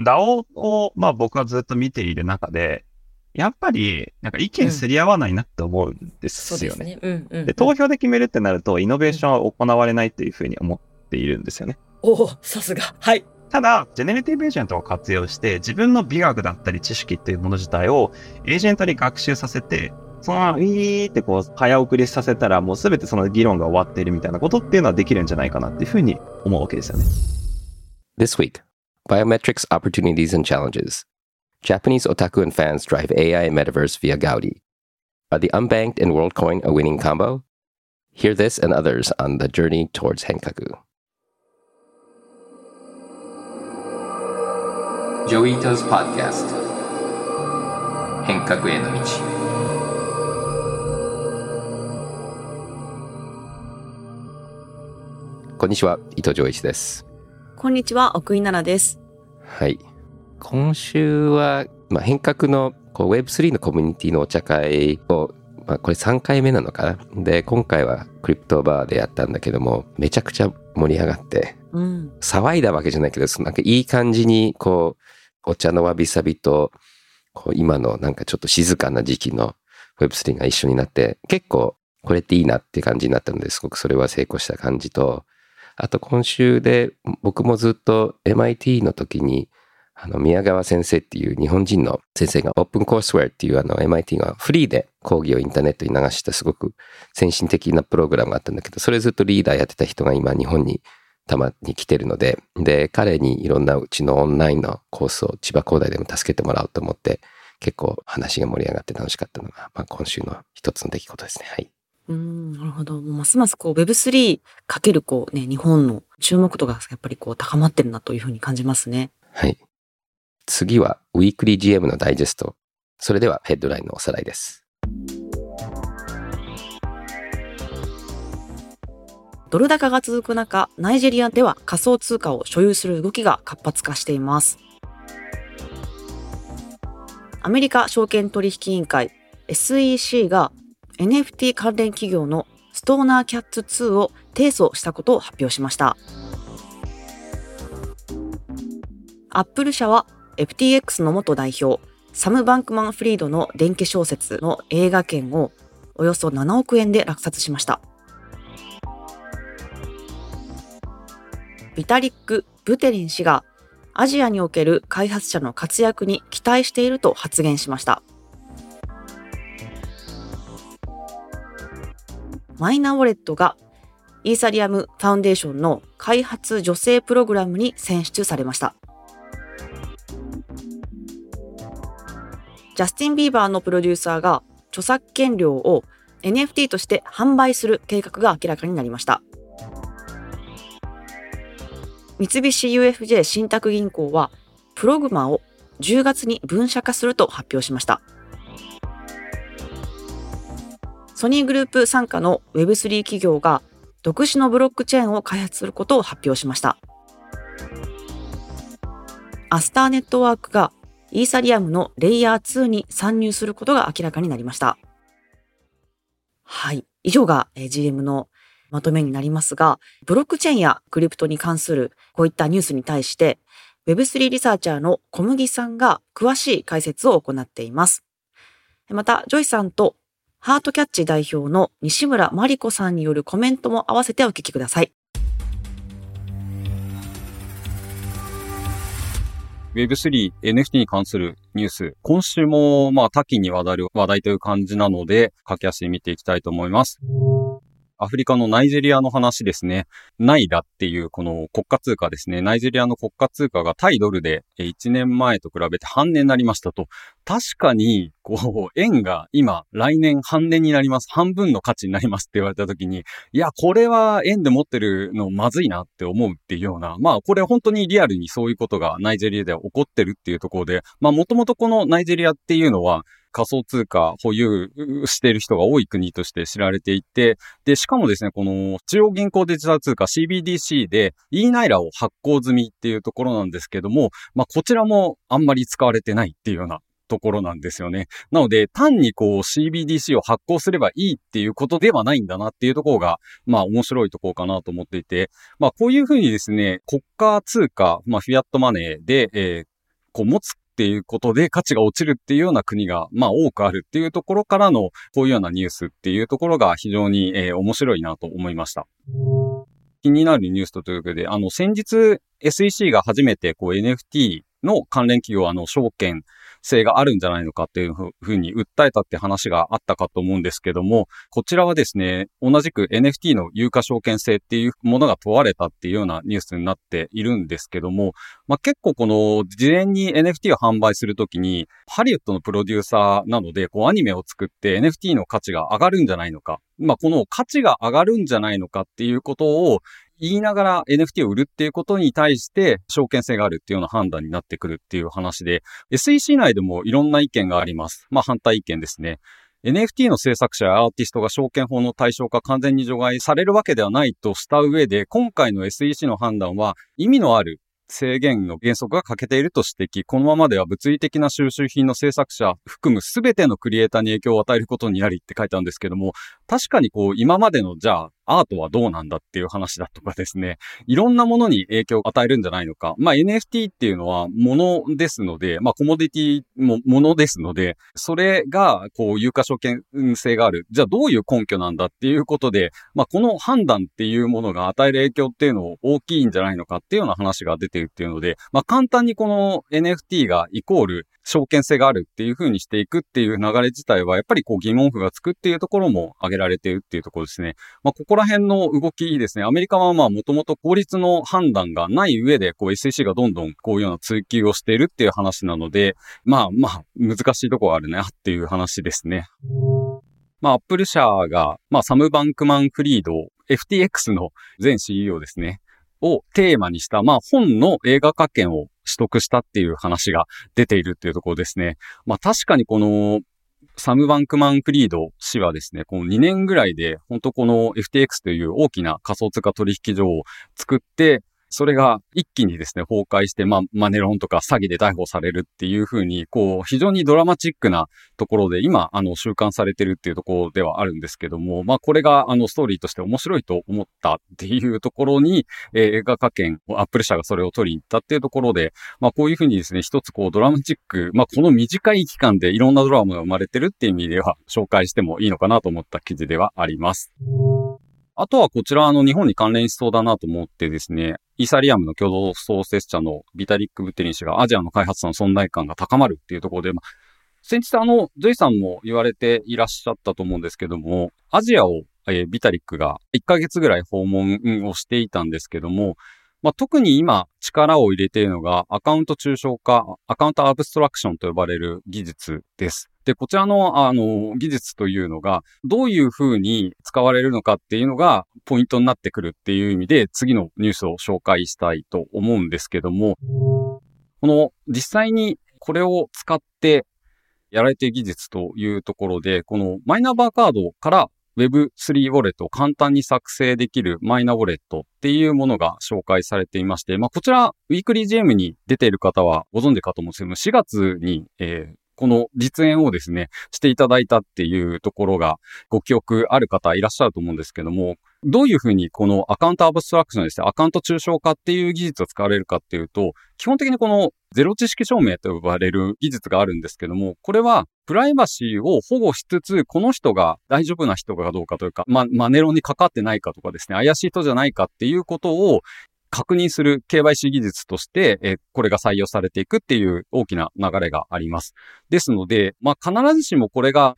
DAO を、まあ僕はずっと見ている中で、やっぱり、なんか意見すり合わないなって思うんですよね。ね。うんうん、で、投票で決めるってなると、イノベーションは行われないというふうに思っているんですよね。おお、さすが。はい。ただ、ジェネレティブエージェントを活用して、自分の美学だったり知識っていうもの自体をエージェントに学習させて、そのままウィーってこう早送りさせたらもうすべてその議論が終わっているみたいなことっていうのはできるんじゃないかなっていうふうに思うわけですよね。This week, biometrics opportunities and challenges. Japanese otaku and fans drive AI and metaverse via Gaudi. Are the unbanked and WorldCoin a winning combo? Hear this and others on the journey towards Henkaku. Joito's Podcast 変革への道こんにちは伊藤浄一ですこんにちは奥井奈々です はい。今週は、まあ、変革のこう Web3 のコミュニティのお茶会を、まあ、これ3回目なのかな？で今回はクリプトバーでやったんだけどもめちゃくちゃ盛り上がって、うん、騒いだわけじゃないけどなんかいい感じにこうお茶のわびさびとこう今のなんかちょっと静かな時期の Web3 が一緒になって結構これっていいなって感じになったのですごくそれは成功した感じとあと今週で僕もずっと MIT の時にあの、宮川先生っていう日本人の先生が OpenCourseWare っていうあの MIT がフリーで講義をインターネットに流したすごく先進的なプログラムがあったんだけど、それずっとリーダーやってた人が今日本にたまに来てるので、で、彼にいろんなうちのオンラインのコースを千葉工大でも助けてもらおうと思って、結構話が盛り上がって楽しかったのが、まあ今週の一つの出来事ですね。はい。うん、なるほど。ますますこう Web3 かけるこうね、日本の注目度がやっぱりこう高まってるなというふうに感じますね。はい。次はウィークリー GM のダイジェスト。それではヘッドラインのおさらいです。ドル高が続く中、ナイジェリアでは仮想通貨を所有する動きが活発化しています。アメリカ証券取引委員会 SEC が NFT 関連企業のストーナーキャッツ2を提訴したことを発表しました。アップル社は FTX の元代表、サム・バンクマン・フリードの電気小説の映画権をおよそ7億円で落札しました。ビタリック・ブテリン氏がアジアにおける開発者の活躍に期待していると発言しました。マイナーウォレットがイーサリアム・ファウンデーションの開発助成プログラムに選出されました。ジャスティン・ビーバーのプロデューサーが著作権料を NFT として販売する計画が明らかになりました。三菱 UFJ 信託銀行はプログマを10月に分社化すると発表しました。ソニーグループ傘下の Web3 企業が独自のブロックチェーンを開発することを発表しました。アスターネットワークがイーサリアムのレイヤー2に参入することが明らかになりました。はい。以上が GM のまとめになりますが、ブロックチェーンやクリプトに関するこういったニュースに対して、Web3 リサーチャーの小麦さんが詳しい解説を行っています。また、ジョイさんとハートキャッチ代表の西村真理子さんによるコメントも合わせてお聞きください。Web3、NFT に関するニュース、今週もまあ多岐にわたる話題という感じなので、駆け足で見ていきたいと思います。アフリカのナイジェリアの話ですね。ナイダっていうこの国家通貨ですね。ナイジェリアの国家通貨がタイドルで1年前と比べて半年になりましたと。確かに、こう、円が今、来年半年になります。半分の価値になりますって言われた時に、いや、これは円で持ってるのまずいなって思うっていうような、まあ、これ本当にリアルにそういうことがナイジェリアでは起こってるっていうところで、まあ、もともとこのナイジェリアっていうのは、仮想通貨保有している人が多い国として知られていて、で、しかもですね、この中央銀行デジタル通貨 CBDC で e ナイラを発行済みっていうところなんですけども、まあ、こちらもあんまり使われてないっていうようなところなんですよね。なので、単にこう CBDC を発行すればいいっていうことではないんだなっていうところが、まあ面白いところかなと思っていて、まあこういうふうにですね、国家通貨、まあフィアットマネーで、えーこう持つっていうことで価値が落ちるっていうような国が、まあ多くあるっていうところからの、こういうようなニュースっていうところが非常に、えー、面白いなと思いました。気になるニュースというわけで、あの、先日 SEC が初めてこう NFT の関連企業、あの、証券性があるんじゃないのかっていうふうに訴えたって話があったかと思うんですけども、こちらはですね、同じく NFT の有価証券性っていうものが問われたっていうようなニュースになっているんですけども、まあ、結構この事前に NFT を販売するときに、ハリウッドのプロデューサーなので、こうアニメを作って NFT の価値が上がるんじゃないのか、まあ、この価値が上がるんじゃないのかっていうことを言いながら NFT を売るっていうことに対して証券性があるっていうような判断になってくるっていう話で、SEC 内でもいろんな意見があります。まあ反対意見ですね。NFT の制作者やアーティストが証券法の対象化完全に除外されるわけではないとした上で、今回の SEC の判断は意味のある制限の原則が欠けていると指摘。このままでは物理的な収集品の制作者含む全てのクリエイターに影響を与えることになりって書いてあるんですけども、確かにこう今までのじゃあアートはどうなんだっていう話だとかですね、いろんなものに影響を与えるんじゃないのか。まあ NFT っていうのは物ですので、まあコモディティも物ですので、それがこう有価証券性がある。じゃあどういう根拠なんだっていうことで、まあこの判断っていうものが与える影響っていうのを大きいんじゃないのかっていうような話が出てるっていうので、まあ簡単にこの NFT がイコール証券性があるっていう風にしていくっていう流れ自体は、やっぱりこう疑問符がつくっていうところも挙げられているっていうところですね。まあ、ここら辺の動きですね。アメリカはまあ、もともと法律の判断がない上で、こう SEC がどんどんこういうような追求をしているっていう話なので、まあまあ、難しいところあるねっていう話ですね。まあ、アップル社が、まあ、サム・バンクマン・フリード、FTX の前 CEO ですね。をテーマにした、まあ本の映画化権を取得したっていう話が出ているっていうところですね。まあ確かにこのサム・バンクマン・クリード氏はですね、この2年ぐらいで、本当この FTX という大きな仮想通貨取引所を作って、それが一気にですね、崩壊して、まあ、マネロンとか詐欺で逮捕されるっていう風に、こう、非常にドラマチックなところで、今、あの、収監されてるっていうところではあるんですけども、まあ、これが、あの、ストーリーとして面白いと思ったっていうところに、えー、映画化権、アップル社がそれを取りに行ったっていうところで、まあ、こういう風にですね、一つこう、ドラマチック、まあ、この短い期間でいろんなドラマが生まれてるっていう意味では、紹介してもいいのかなと思った記事ではあります。あとはこちらあの日本に関連しそうだなと思ってですね、イーサリアムの共同創設者のビタリック・ブテリン氏がアジアの開発の存在感が高まるっていうところで、まあ、先日あの、ジョイさんも言われていらっしゃったと思うんですけども、アジアを、えー、ビタリックが1ヶ月ぐらい訪問をしていたんですけども、まあ、特に今力を入れているのがアカウント抽象化、アカウントアブストラクションと呼ばれる技術です。で、こちらの、あの、技術というのが、どういうふうに使われるのかっていうのが、ポイントになってくるっていう意味で、次のニュースを紹介したいと思うんですけども、この、実際にこれを使ってやられている技術というところで、このマイナンバーカードから Web3 ウォレットを簡単に作成できるマイナウォレットっていうものが紹介されていまして、まあ、こちら、ウィークリー GM に出ている方はご存知かと思うんですけども、4月に、えー、この実演をですね、していただいたっていうところがご記憶ある方いらっしゃると思うんですけども、どういうふうにこのアカウントアブストラクションですね、アカウント抽象化っていう技術を使われるかっていうと、基本的にこのゼロ知識証明と呼ばれる技術があるんですけども、これはプライバシーを保護しつつ、この人が大丈夫な人かどうかというか、ま、マネロにかかってないかとかですね、怪しい人じゃないかっていうことを確認する KYC 技術として、えこれが採用されていくっていう大きな流れがあります。ですので、まあ、必ずしもこれが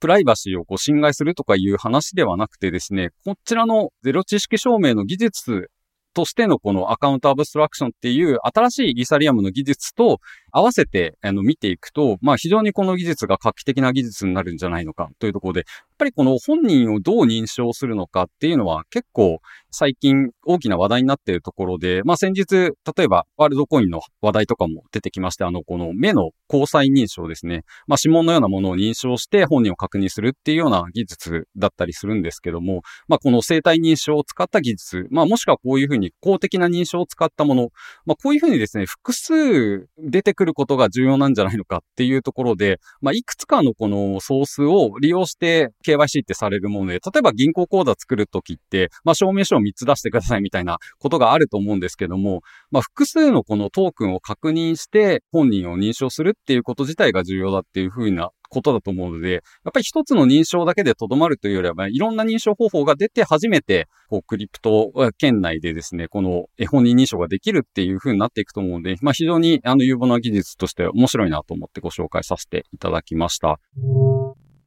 プライバシーをこう侵害するとかいう話ではなくてですね、こちらのゼロ知識証明の技術としてのこのアカウントアブストラクションっていう新しいイーサリアムの技術と合わせてあの見ていくと、まあ非常にこの技術が画期的な技術になるんじゃないのかというところで、やっぱりこの本人をどう認証するのかっていうのは結構最近大きな話題になっているところで、まあ先日、例えばワールドコインの話題とかも出てきまして、あの、この目の交際認証ですね。まあ指紋のようなものを認証して本人を確認するっていうような技術だったりするんですけども、まあこの生体認証を使った技術、まあもしくはこういうふうにに公的な認証を使ったもの、まあ、こういうふうにですね、複数出てくることが重要なんじゃないのかっていうところで、まあ、いくつかのこのソースを利用して KYC ってされるもので、例えば銀行口座作るときって、まあ、証明書を3つ出してくださいみたいなことがあると思うんですけども、まあ、複数のこのトークンを確認して本人を認証するっていうこと自体が重要だっていうふうなことだと思うので、やっぱり一つの認証だけでとどまるというよりは、いろんな認証方法が出て初めて、こう、クリプト圏内でですね、この絵本人認証ができるっていう風になっていくと思うので、まあ非常にあの有望な技術として面白いなと思ってご紹介させていただきました。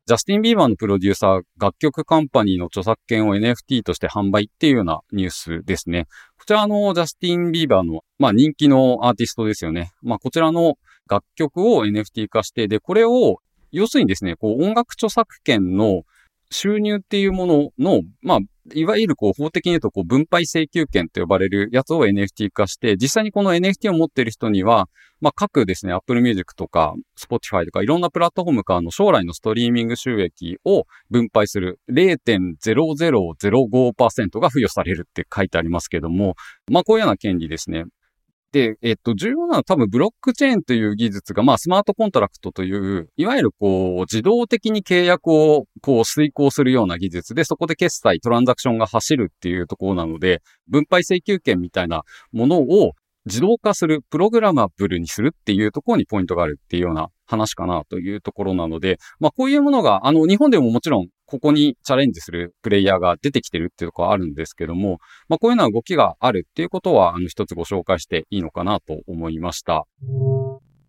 ジャスティン・ビーバーのプロデューサー、楽曲カンパニーの著作権を NFT として販売っていうようなニュースですね。こちらのジャスティン・ビーバーの、まあ人気のアーティストですよね。まあこちらの楽曲を NFT 化して、で、これを要するにですね、こう音楽著作権の収入っていうものの、まあ、いわゆるこう法的に言うとこう分配請求権と呼ばれるやつを NFT 化して、実際にこの NFT を持っている人には、まあ各ですね、Apple Music とか Spotify とかいろんなプラットフォームからの将来のストリーミング収益を分配する0.0005%が付与されるって書いてありますけども、まあこういうような権利ですね。で、えっと、重要なのは多分ブロックチェーンという技術が、まあスマートコントラクトという、いわゆるこう、自動的に契約をこう遂行するような技術で、そこで決済、トランザクションが走るっていうところなので、分配請求権みたいなものを自動化する、プログラマブルにするっていうところにポイントがあるっていうような話かなというところなので、まあこういうものが、あの、日本でももちろんここにチャレンジするプレイヤーが出てきてるっていうところあるんですけども、まあこういうような動きがあるっていうことは、あの一つご紹介していいのかなと思いました。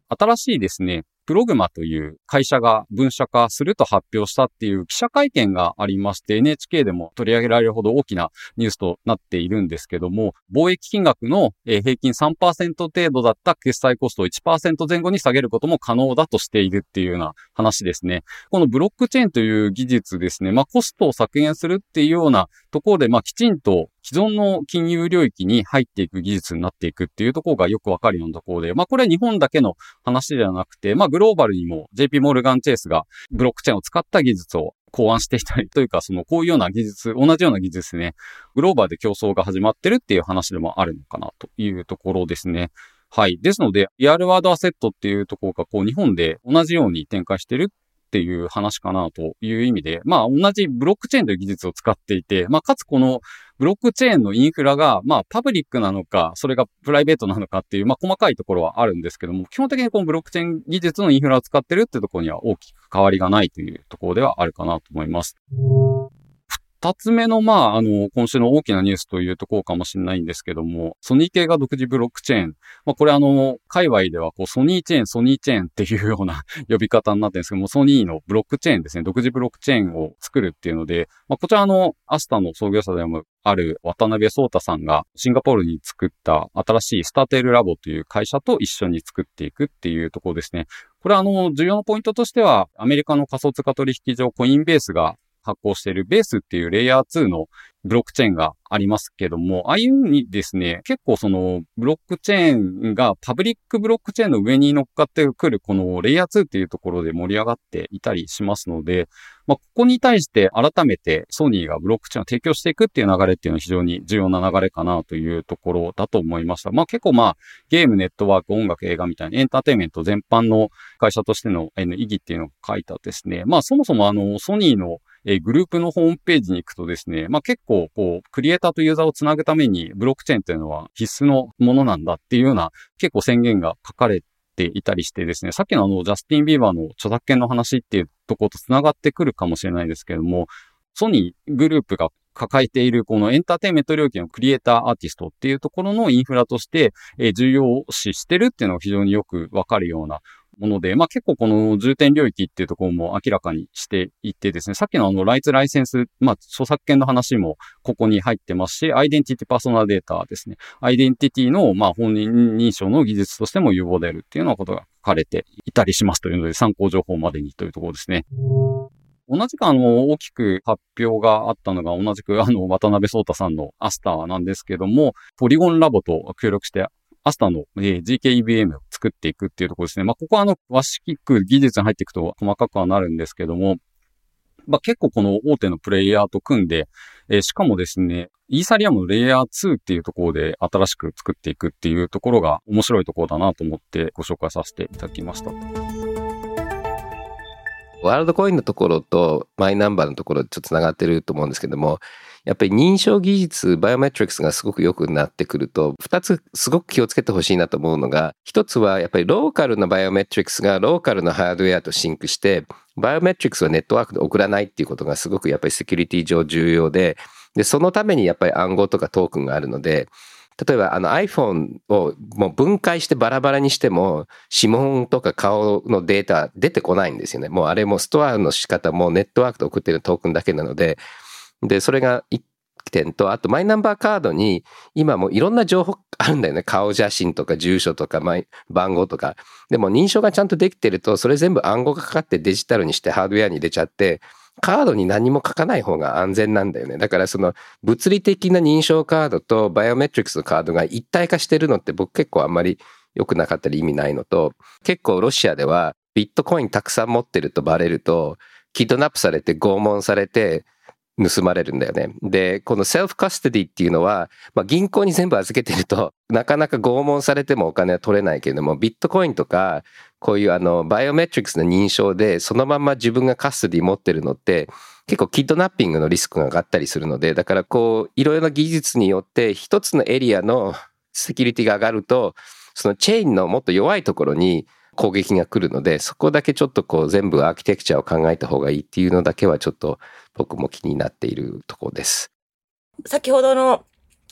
新しいですね、プログマという会社が分社化すると発表したっていう記者会見がありまして、NHK でも取り上げられるほど大きなニュースとなっているんですけども、貿易金額の平均3%程度だった決済コストを1%前後に下げることも可能だとしているっていうような話ですね。このブロックチェーンという技術ですね、まあコストを削減するっていうようなところで、まあきちんと既存の金融領域に入っていく技術になっていくっていうところがよくわかるようなところで、まあこれは日本だけの話ではなくて、まあグローバルにも JP モルガンチェイスがブロックチェーンを使った技術を考案していたりというか、そのこういうような技術、同じような技術ですね、グローバルで競争が始まってるっていう話でもあるのかなというところですね。はい。ですので、リアルワードアセットっていうところがこう日本で同じように展開してるっていう話かなという意味で、まあ同じブロックチェーンという技術を使っていて、まあかつこのブロックチェーンのインフラが、まあパブリックなのか、それがプライベートなのかっていう、まあ細かいところはあるんですけども、基本的にこのブロックチェーン技術のインフラを使ってるってところには大きく変わりがないというところではあるかなと思います。二つ目の、まあ、あの、今週の大きなニュースというところかもしれないんですけども、ソニー系が独自ブロックチェーン。まあ、これあの、界隈では、こう、ソニーチェーン、ソニーチェーンっていうような呼び方になってるんですけども、ソニーのブロックチェーンですね、独自ブロックチェーンを作るっていうので、まあ、こちらの、アスタの創業者でもある渡辺聡太さんがシンガポールに作った新しいスターテールラボという会社と一緒に作っていくっていうところですね。これあの、重要なポイントとしては、アメリカの仮想通貨取引所コインベースが発行しているベースっていうレイヤー2のブロックチェーンがありますけども、ああいうにですね、結構そのブロックチェーンがパブリックブロックチェーンの上に乗っかってくるこのレイヤー2っていうところで盛り上がっていたりしますので、まあ、ここに対して改めてソニーがブロックチェーンを提供していくっていう流れっていうのは非常に重要な流れかなというところだと思いました。まあ結構まあゲーム、ネットワーク、音楽、映画みたいなエンターテインメント全般の会社としての意義っていうのを書いたですね。まあそもそもあのソニーのえグループのホームページに行くとですね、まあ結構こう、クリエイターとユーザーをつなぐためにブロックチェーンというのは必須のものなんだっていうような結構宣言が書かれていたりしてですね、さっきのあの、ジャスティン・ビーバーの著作権の話っていうところと繋がってくるかもしれないですけれども、ソニーグループが抱えているこのエンターテインメント領域のクリエイターアーティストっていうところのインフラとして、重要視してるっていうのが非常によくわかるようなもので、まあ結構この重点領域っていうところも明らかにしていてですね、さっきのあのライツライセンス、まあ著作権の話もここに入ってますし、アイデンティティパーソナルデータですね。アイデンティティのまあ本人認証の技術としても有望であるっていうようなことが書かれていたりしますというので参考情報までにというところですね。同じくあの、大きく発表があったのが、同じくあの、渡辺聡太さんのアスターなんですけども、ポリゴンラボと協力してアスタの、えー、GKEBM を作っていくっていうところですね。まあ、ここはあの、和式技術に入っていくと細かくはなるんですけども、まあ、結構この大手のプレイヤーと組んで、えー、しかもですね、イーサリアムのレイヤー2っていうところで新しく作っていくっていうところが面白いところだなと思ってご紹介させていただきました。ワールドコインのところとマイナンバーのところちょっと繋がってると思うんですけども、やっぱり認証技術、 biometrics がすごく良くなってくると、二つすごく気をつけてほしいなと思うのが、一つはやっぱりローカルな biometrics がローカルのハードウェアと sync して、 biometrics はネットワークで送らないっていうことがすごくやっぱりセキュリティ上重要で、で、そのためにやっぱり暗号とかトークンがあるので、例えばあの iPhone をもう分解してバラバラにしても指紋とか顔のデータ出てこないんですよね。もうあれもストアの仕方もネットワークで送ってるトークンだけなので、で、それが1点と、あとマイナンバーカードに今もいろんな情報あるんだよね。顔写真とか住所とか番号とか。でも認証がちゃんとできてると、それ全部暗号がかかってデジタルにしてハードウェアに出ちゃって、カードに何も書かない方が安全なんだよね。だからその物理的な認証カードとバイオメトリックスのカードが一体化してるのって僕結構あんまり良くなかったり意味ないのと、結構ロシアではビットコインたくさん持ってるとバレると、kidnap されて拷問されて、盗まれるんだよね。で、この self-custody っていうのは、まあ、銀行に全部預けてると、なかなか拷問されてもお金は取れないけれども、ビットコインとか、こういうあの、 biometrics の認証で、そのまま自分がカステディ持ってるのって、結構 kidnapping のリスクが上がったりするので、だからこう、いろいろな技術によって一つのエリアのセキュリティが上がると、そのチェーンのもっと弱いところに攻撃が来るので、そこだけちょっとこう全部アーキテクチャを考えた方がいいっていうのだけはちょっと僕も気になっているところです。先ほどの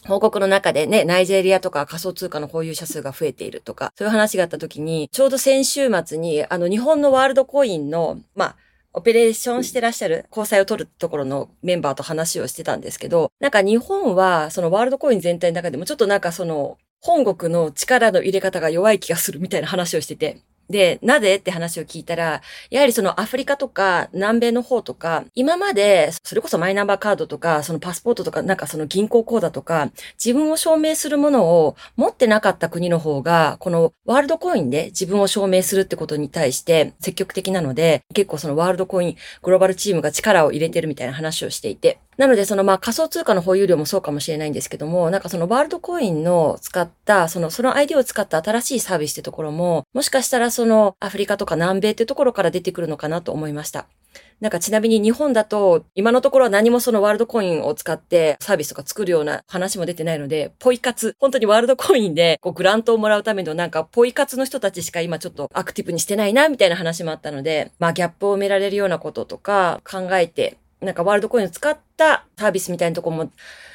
報告の中でね、ナイジェリアとか仮想通貨の保有者数が増えているとか、そういう話があった時に、ちょうど先週末に、あの、日本のワールドコインの、まあ、オペレーションしてらっしゃる、交際を取るところのメンバーと話をしてたんですけど、なんか日本は、そのワールドコイン全体の中でもちょっとなんかその、本国の力の入れ方が弱い気がするみたいな話をしてて、で、なぜって話を聞いたら、やはりそのアフリカとか南米の方とか、今まで、それこそマイナンバーカードとか、そのパスポートとか、なんかその銀行口座とか、自分を証明するものを持ってなかった国の方が、このワールドコインで自分を証明するってことに対して積極的なので、結構そのワールドコイングローバルチームが力を入れてるみたいな話をしていて、なので、そのまあ仮想通貨の保有量もそうかもしれないんですけども、なんかそのワールドコインの使った、その、そのアイディを使った新しいサービスってところも、もしかしたらそのアフリカとか南米ってところから出てくるのかなと思いました。なんかちなみに日本だと、今のところは何もそのワールドコインを使ってサービスとか作るような話も出てないので、ポイ活、本当にワールドコインでこうグラントをもらうためのなんかポイ活の人たちしか今ちょっとアクティブにしてないなみたいな話もあったので、まあギャップを埋められるようなこととか考えて、なんかワールドコインを使ったサービスみたいなとこも、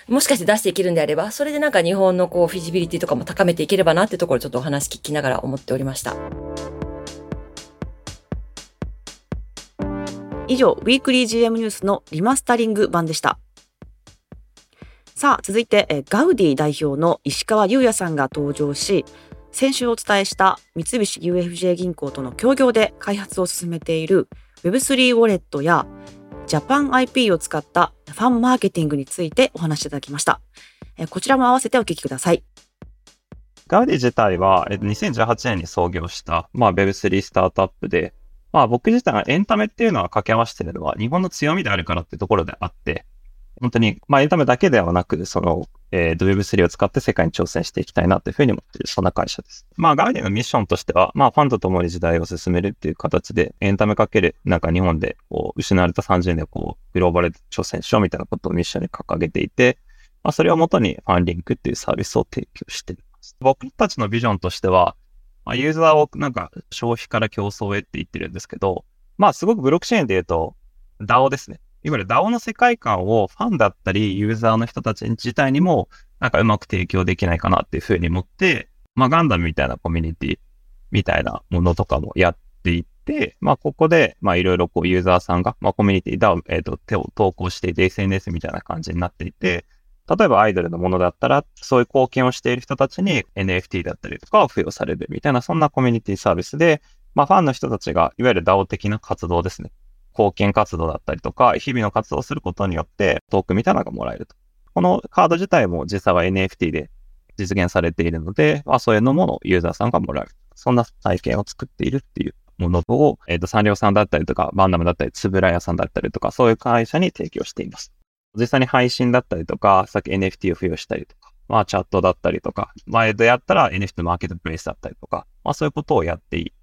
もしかして出していけるんであれば、それでなんか日本のこうフィジビリティとかも高めていければなってところちょっとお話聞きながら思っておりました。以上、ウィークリー GM ニュースのリマスタリング版でした。さあ、続いて、えガウディ代表の石川優也さんが登場し、先週お伝えした三菱 UFJ 銀行との協業で開発を進めている Web3 ウォレットやジャパン IP を使ったファンマーケティングについてお話しいただきました。こちらも合わせてお聞きください。ガウディ自体は2018年に創業した、まあ、Web3 スタートアップで、まあ僕自体がエンタメっていうのは掛け合わせてるのは日本の強みであるからってところであって、本当に、まあエンタメだけではなく、その、えー、Web3 を使って世界に挑戦していきたいなというふうに思っている、そんな会社です。まあガウディのミッションとしては、まあファンと共に時代を進めるっていう形で、エンタメかける、なんか日本でこう、失われた30年をこう、グローバル挑戦しようみたいなことをミッションに掲げていて、まあそれをもとにファンリンクっていうサービスを提供しています。僕たちのビジョンとしては、まあ、ユーザーをなんか消費から競争へって言ってるんですけど、まあすごくブロックチェーンで言うと DAO ですね。いわゆる DAO の世界観をファンだったりユーザーの人たち自体にもなんかうまく提供できないかなっていうふうに思って、まあガンダムみたいなコミュニティみたいなものとかもやっていって、まあここでまあいろいろこうユーザーさんが、まあコミュニティ DAO、えっ、ー、と手を投稿していて SNS みたいな感じになっていて、例えばアイドルのものだったら、そういう貢献をしている人たちに NFT だったりとかを付与されるみたいな、そんなコミュニティサービスで、まあファンの人たちが、いわゆる DAO 的な活動ですね。貢献活動だったりとか、日々の活動をすることによって、トークみたいなのがもらえると。このカード自体も実際は NFT で実現されているので、まあそういうのものユーザーさんがもらえる。そんな体験を作っているっていうものを、えっ、と、産業さんだったりとか、バンダムだったり、つぶら屋さんだったりとか、そういう会社に提供しています。実際に配信だったりとか、さっき NFT を付与したりとか、まあチャットだったりとか、前でやったら NFT マーケットプレイスだったりとか、まあそういうことをやってい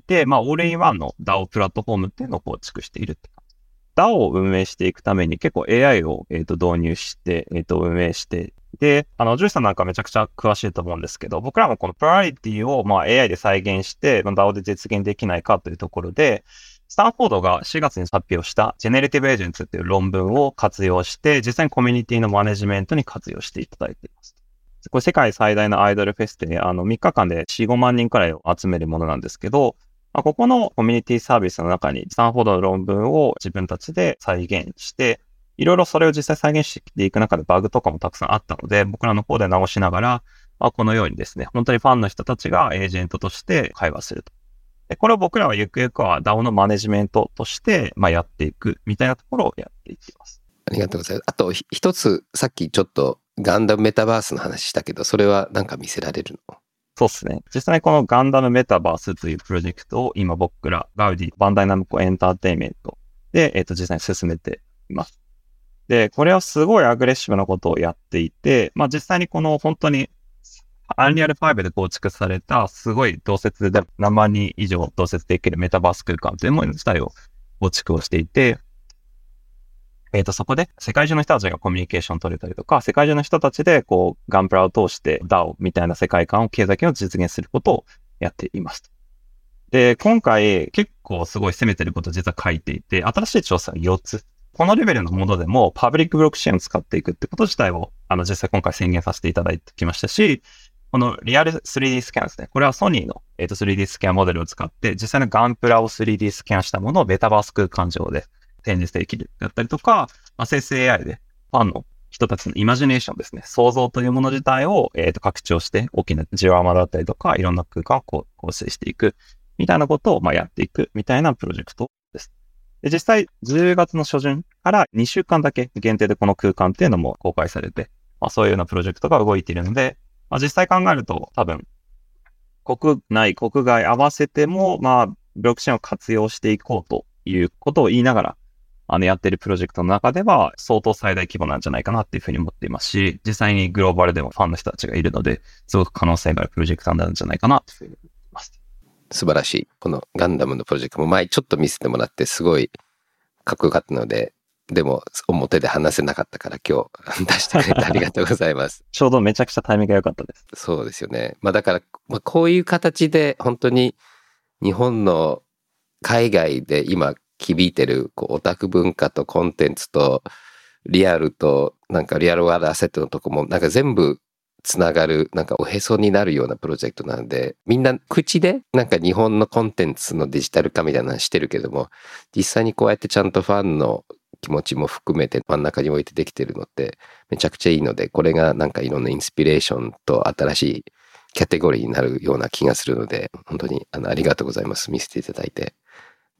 て、まあオールインワンの DAO プラットフォームっていうのを構築しているって感じ。DAO を運営していくために結構 AI を、えー、と導入して、えっ、と運営して、で、あの、ジュースさんなんかめちゃくちゃ詳しいと思うんですけど、僕らもこのプラリティをまあ AI で再現して、まあ DAO で実現できないかというところで、スタンフォードが4月に発表したジェネレティブエージェンツっていう論文を活用して、実際にコミュニティのマネジメントに活用していただいています。これ世界最大のアイドルフェスで、あの3日間で4、5万人くらいを集めるものなんですけど、まあここのコミュニティサービスの中にスタンフォードの論文を自分たちで再現して、いろいろそれを実際再現していく中でバグとかもたくさんあったので、僕らの方で直しながら、まあ、このようにですね、本当にファンの人たちがエージェントとして会話すると。でこれを僕らはゆくゆくは DAO のマネジメントとして、まあ、やっていくみたいなところをやっていきます。ありがとうございます。あと一つ、さっきちょっとガンダムメタバースの話したけど、それはなんか見せられるの？そうですね。実際にこのガンダムメタバースというプロジェクトを今僕らガウディ、バンダイナムコエンターテイメントで、えっ、と、実際に進めています。で、これはすごいアグレッシブなことをやっていて、まあ実際にこの本当にアンリアル5で構築されたすごい同説で何万人以上同説できるメタバース空間というもの自体を構築をしていて、えっ、と、そこで世界中の人たちがコミュニケーション取れたりとか、世界中の人たちでこう、ガンプラを通して DAO みたいな世界観を、経済圏を実現することをやっています。で、今回結構すごい攻めてることを実は書いていて、新しい調査が4つ。このレベルのものでもパブリックブロックチェーンを使っていくってこと自体を、あの、実際今回宣言させていただいてきましたし、このリアル 3D スキャンですね。これはソニーの、えー、と 3D スキャンモデルを使って、実際のガンプラを 3D スキャンしたものをメタバース空間上で展示できるだったりとか、まあ、生成 AI でファンの人たちのイマジネーションですね。想像というもの自体を、えー、と拡張して、大きなジオラマだったりとか、いろんな空間を構成していく、みたいなことをまあやっていく、みたいなプロジェクトです。で実際、10月の初旬から2週間だけ限定でこの空間っていうのも公開されて、まあ、そういうようなプロジェクトが動いているので、まあ、実際考えると多分、国内、国外合わせても、まあ、ブロックチェーンを活用していこうということを言いながら、あの、やってるプロジェクトの中では、相当最大規模なんじゃないかなっていうふうに思っていますし、実際にグローバルでもファンの人たちがいるので、すごく可能性があるプロジェクトなんじゃないかなっていうふうに思っています。素晴らしい。このガンダムのプロジェクトも前ちょっと見せてもらってすごいかっこよかったので、でも表で話せなかったから今日出してくれてありがとうございます。ちょうどめちゃくちゃタイミングが良かったです。そうですよね。まあだから、まあ、こういう形で本当に日本の海外で今響いてるこうオタク文化とコンテンツとリアルとなんかリアルワールドアセットのとこもなんか全部つながるなんかおへそになるようなプロジェクトなのでみんな口でなんか日本のコンテンツのデジタル化みたいなのしてるけども実際にこうやってちゃんとファンの気持ちも含めて真ん中に置いてできてるのってめちゃくちゃいいのでこれがなんかいろんなインスピレーションと新しいキャテゴリーになるような気がするので本当にあのありがとうございます。見せていただいて。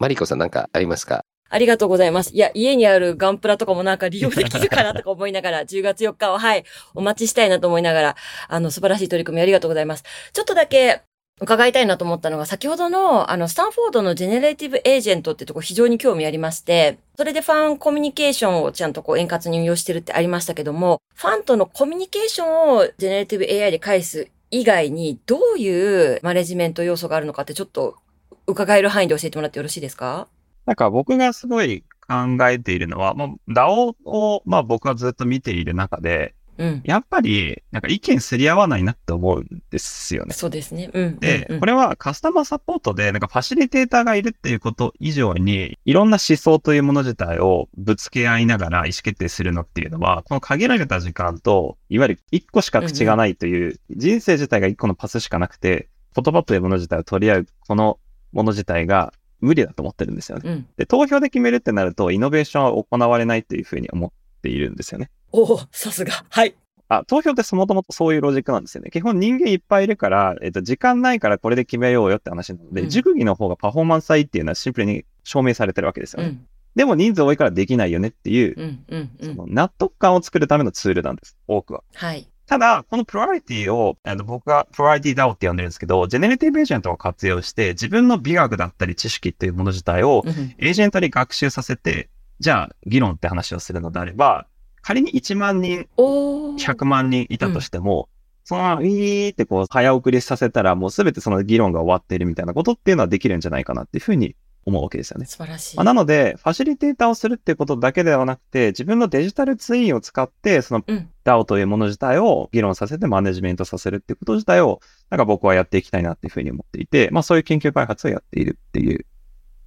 マリコさんなんかありますか？ありがとうございます。いや、家にあるガンプラとかもなんか利用できるかなとか思いながら、10月4日を、はい、お待ちしたいなと思いながら、あの、素晴らしい取り組みありがとうございます。ちょっとだけ、伺いたいなと思ったのが、先ほどの、あの、スタンフォードの generative agent ってとこ非常に興味ありまして、それでファンコミュニケーションをちゃんとこう円滑に運用してるってありましたけども、ファンとのコミュニケーションをジェネレーティブ AI で返す以外に、どういうマネジメント要素があるのかってちょっと伺える範囲で教えてもらってよろしいですか？なんか僕がすごい考えているのは、もう DAO を、まあ僕はずっと見ている中で、うん。やっぱり、なんか意見すり合わないなって思うんですよね。そうですね。うん。でうんうん、これはカスタマーサポートで、なんかファシリテーターがいるっていうこと以上に、いろんな思想というもの自体をぶつけ合いながら意思決定するのっていうのは、この限られた時間と、いわゆる一個しか口がないという、人生自体が一個のパスしかなくて、言葉というもの自体を取り合う、このもの自体が無理だと思ってるんですよね。うん。で、投票で決めるってなると、イノベーションは行われないというふうに思っているんですよね。おお、さすが。はい。あ、投票ってそもともとそういうロジックなんですよね。基本人間いっぱいいるから、えっと、時間ないからこれで決めようよって話なので、うん熟議の方がパフォーマンスがいいっていうのはシンプルに証明されてるわけですよね。うん。でも人数多いからできないよねっていう。その納得感を作るためのツールなんです。多くは。はい。ただ、このプライオリティを、あの僕がプライオリティ DAO って呼んでるんですけど、 generative agent を活用して、自分の美学だったり知識っていうもの自体を、エージェントに学習させて、じゃあ、議論って話をするのであれば、仮に1万人、100万人いたとしても、その、ウィーってこう、早送りさせたら、もうすべてその議論が終わっているみたいなことっていうのはできるんじゃないかなっていうふうに思うわけですよね。素晴らしい。まあ、なので、ファシリテーターをするっていうことだけではなくて、自分のデジタルツインを使って、そのうん DAO というもの自体を議論させてマネジメントさせるっていうこと自体を、なんか僕はやっていきたいなっていうふうに思っていて、まあそういう研究開発をやっているっていう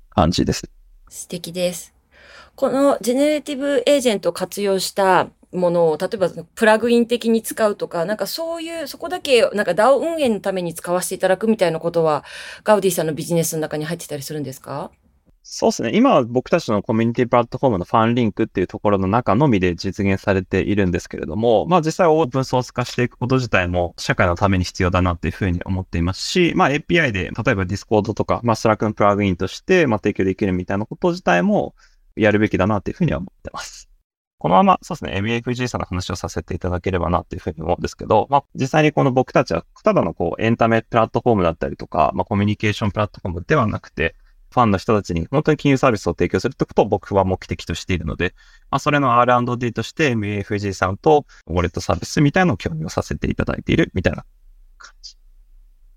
感じです。素敵です。このジェネレティブエージェントを活用したものを、例えばプラグイン的に使うとか、なんかそういう、そこだけ、なんか DAO 運営のために使わせていただくみたいなことは、ガウディさんのビジネスの中に入ってたりするんですか？そうですね。今は僕たちのコミュニティプラットフォームのファンリンクっていうところの中のみで実現されているんですけれども、まあ実際オープンソース化していくこと自体も社会のために必要だなっていうふうに思っていますし、まあ API で、例えば Discord とか、まあ Slack のプラグインとして、まあ提供できるみたいなこと自体もやるべきだなっていうふうには思ってます。このまま、そうですね、MFG さんの話をさせていただければなっていうふうに思うんですけど、まあ、実際にこの僕たちは、ただのこう、エンタメプラットフォームだったりとか、まあ、コミュニケーションプラットフォームではなくて、ファンの人たちに本当に金融サービスを提供するってことを僕は目的としているので、まあ、それの R&D として MFG さんとウォレットサービスみたいなのを共有させていただいているみたいな感じ。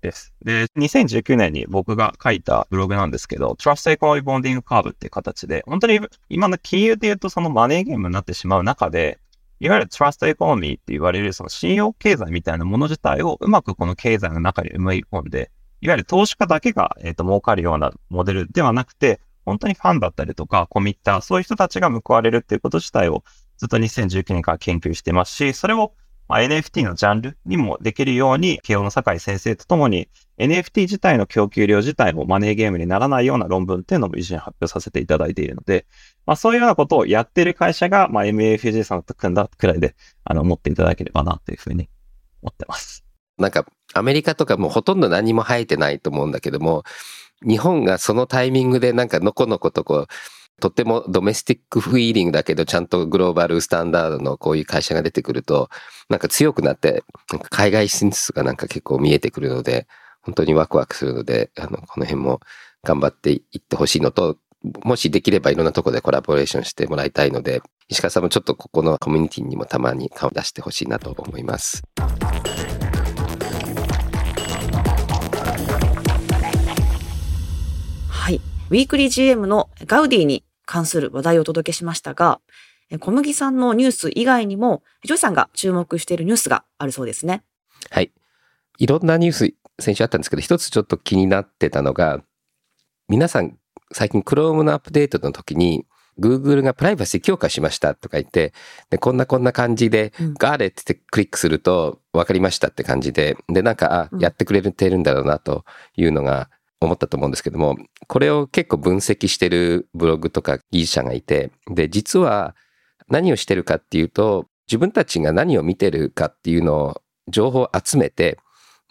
です。で、2019年に僕が書いたブログなんですけど、Trust Economy Bonding Curve っていう形で、本当に今の金融で言うとそのマネーゲームになってしまう中で、いわゆる Trust Economy って言われるその信用経済みたいなもの自体をうまくこの経済の中に埋め込んで、いわゆる投資家だけが、えっ、と、儲かるようなモデルではなくて、本当にファンだったりとか、コミッター、そういう人たちが報われるっていうこと自体をずっと2019年から研究してますし、それを、まあ、NFT のジャンルにもできるように、慶応の酒井先生とともに、NFT 自体の供給量自体もマネーゲームにならないような論文っていうのも一緒に発表させていただいているので、まあそういうようなことをやっている会社が、まあ MAFG さんと組んだくらいで、あの、思っていただければなというふうに思ってます。なんかアメリカとかもほとんど何も生えてないと思うんだけども、日本がそのタイミングでなんかのこのことこう、とてもドメスティックフィーリングだけどちゃんとグローバルスタンダードのこういう会社が出てくると、なんか強くなって、なんか海外進出がなんか結構見えてくるので、本当にワクワクするので、あの、この辺も頑張っていってほしいのと、もしできればいろんなところでコラボレーションしてもらいたいので、石川さんもちょっとここのコミュニティにもたまに顔出してほしいなと思います。はい。ウィークリー GM のガウディに関する話題をお届けしましたが、え小麦さんのニュース以外にも、ジョイさんが注目しているニュースがあるそうですね。はい。いろんなニュース先週あったんですけど、一つちょっと気になってたのが、皆さん最近 Chrome のアップデートの時に、Google がプライバシー強化しましたとか言って、でこんなこんな感じで、うんガーレってクリックすると分かりましたって感じで、で、なんか、あう、んやってくれてるんだろうなというのが思ったと思うんですけども、これを結構分析してるブログとか技術者がいて、で、実は何をしてるかっていうと、自分たちが何を見てるかっていうのを情報を集めて、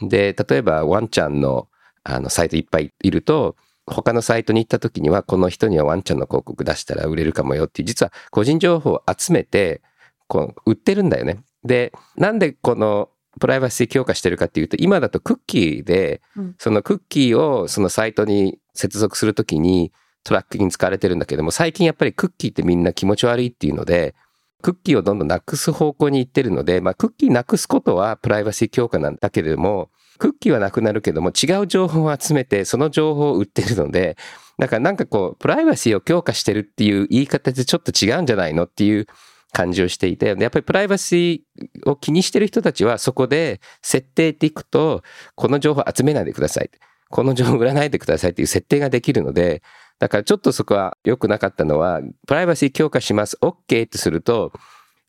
で、例えばワンちゃんのあのサイトいっぱいいると、他のサイトに行った時には、この人にはワンちゃんの広告出したら売れるかもよっていう、実は個人情報を集めて、こう売ってるんだよね。で、なんでこのプライバシー強化してるかっていうと、今だとクッキーでうん、そのクッキーをそのサイトに接続するときにトラックに使われてるんだけども、最近やっぱりクッキーってみんな気持ち悪いっていうので、クッキーをどんどんなくす方向に行ってるので、まあ、クッキーなくすことはプライバシー強化なんだけれども、クッキーはなくなるけども、違う情報を集めて、その情報を売ってるので、だからなんかこう、プライバシーを強化してるっていう言い方でちょっと違うんじゃないのっていう感じをしていて、やっぱりプライバシーを気にしてる人たちはそこで設定っていくと、この情報集めないでください。この情報売らないでくださいっていう設定ができるので、だからちょっとそこは良くなかったのは、プライバシー強化します、OK ってすると、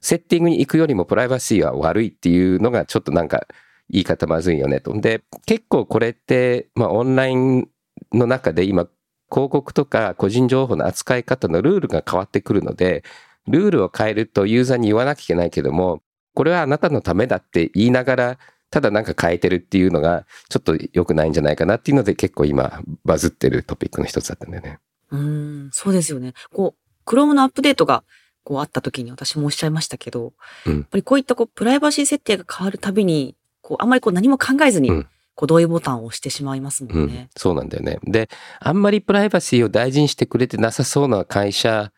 セッティングに行くよりもプライバシーは悪いっていうのがちょっとなんか言い方まずいよねと。で、結構これって、まあオンラインの中で今広告とか個人情報の扱い方のルールが変わってくるので、ルールを変えるとユーザーに言わなきゃいけないけども、これはあなたのためだって言いながら、ただなんか変えてるっていうのがちょっと良くないんじゃないかなっていうので結構今バズってるトピックの一つだったんだよね。うーん、そうですよね。こう、Chrome のアップデートがこうあった時に私もおっしゃいましたけど、うんやっぱりこういったこうプライバシー設定が変わるたびに、こうあんまりこう何も考えずに、うんこう同意ボタンを押してしまいますもうんね。ん、そうなんだよね。で、あんまりプライバシーを大事にしてくれてなさそうな会社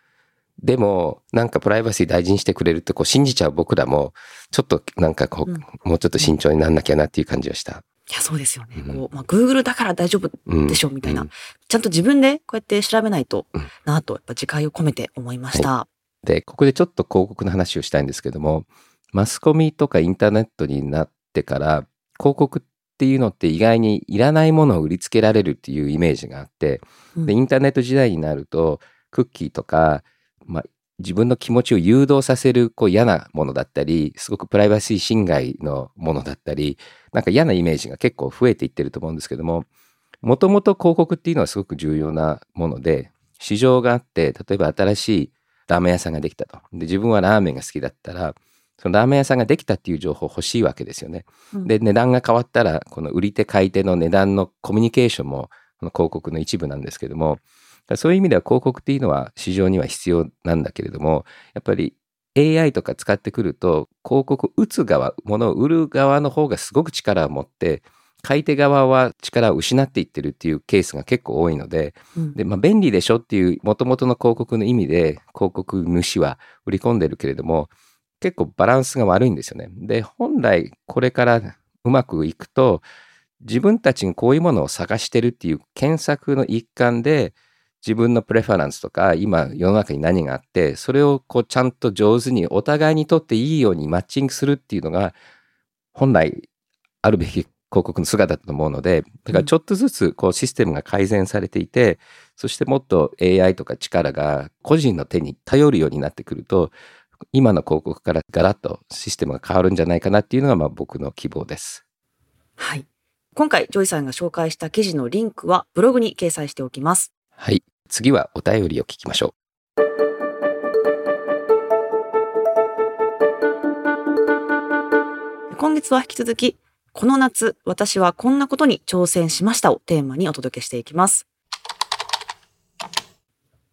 でも、なんかプライバシー大事にしてくれるってこう信じちゃう僕らも、ちょっとなんかこう、うんもうちょっと慎重になんなきゃなっていう感じがした。いや、そうですよね。うんこう、まあ、Google だから大丈夫うん、でしょみたいなうんちゃんと自分でこうやって調べないとうんなと、やっぱ自戒を込めて思いました。で、ここでちょっと広告の話をしたいんですけども、マスコミとかインターネットになってから、広告っていうのって意外にいらないものを売りつけられるっていうイメージがあって、うんで、インターネット時代になると、クッキーとか、まあ、自分の気持ちを誘導させるこう嫌なものだったり、すごくプライバシー侵害のものだったり、なんか嫌なイメージが結構増えていってると思うんですけども、もともと広告っていうのはすごく重要なもので、市場があって、例えば新しいラーメン屋さんができたと。で、自分はラーメンが好きだったら、そのラーメン屋さんができたっていう情報欲しいわけですよね。うんで、値段が変わったら、この売り手買い手の値段のコミュニケーションも、この広告の一部なんですけども、そういう意味では広告っていうのは市場には必要なんだけれども、やっぱり AI とか使ってくると、広告打つ側、物を売る側の方がすごく力を持って、買い手側は力を失っていってるっていうケースが結構多いので、うんで、まあ、便利でしょっていう元々の広告の意味で広告主は売り込んでるけれども、結構バランスが悪いんですよね。で、本来これからうまくいくと、自分たちがこういうものを探してるっていう検索の一環で、自分のプレファランスとか、今世の中に何があって、それをこうちゃんと上手にお互いにとっていいようにマッチングするっていうのが、本来あるべき広告の姿だと思うので、だからちょっとずつこうシステムが改善されていて、そしてもっと AI とか力が個人の手に頼るようになってくると、今の広告からガラッとシステムが変わるんじゃないかなっていうのがまあ僕の希望です。はい。今回、ジョイさんが紹介した記事のリンクはブログに掲載しておきます。はい。次はお便りを聞きましょう今月は引き続き、この夏、私はこんなことに挑戦しましたをテーマにお届けしていきます。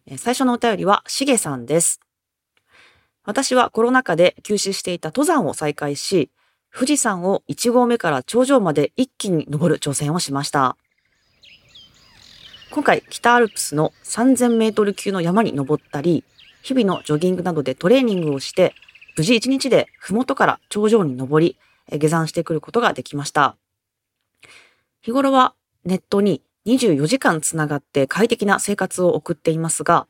え最初のお便りは、しげさんです。私はコロナ禍で休止していた登山を再開し、富士山を1合目から頂上まで一気に登る挑戦をしました。今回、北アルプスの3000メートル級の山に登ったり、日々のジョギングなどでトレーニングをして、無事1日で麓から頂上に登り、下山してくることができました。日頃はネットに24時間つながって快適な生活を送っていますが、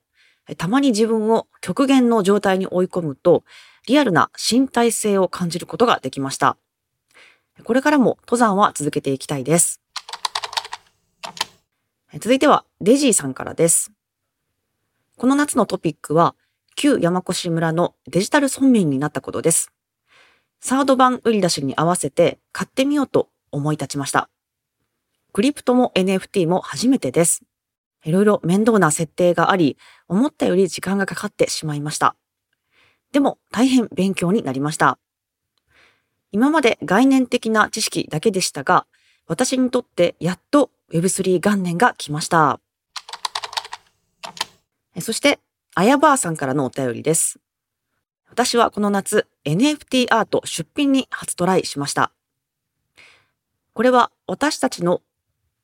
たまに自分を極限の状態に追い込むと、リアルな身体性を感じることができました。これからも登山は続けていきたいです。続いては、レジーさんからです。この夏のトピックは、旧山越村のデジタル村民になったことです。サード版売り出しに合わせて買ってみようと思い立ちました。クリプトも NFT も初めてです。いろいろ面倒な設定があり、思ったより時間がかかってしまいました。でも大変勉強になりました。今まで概念的な知識だけでしたが、私にとってやっと Web3 元年が来ました。そして、あやばあさんからのお便りです。私はこの夏 NFT アート出品に初トライしました。これは私たちの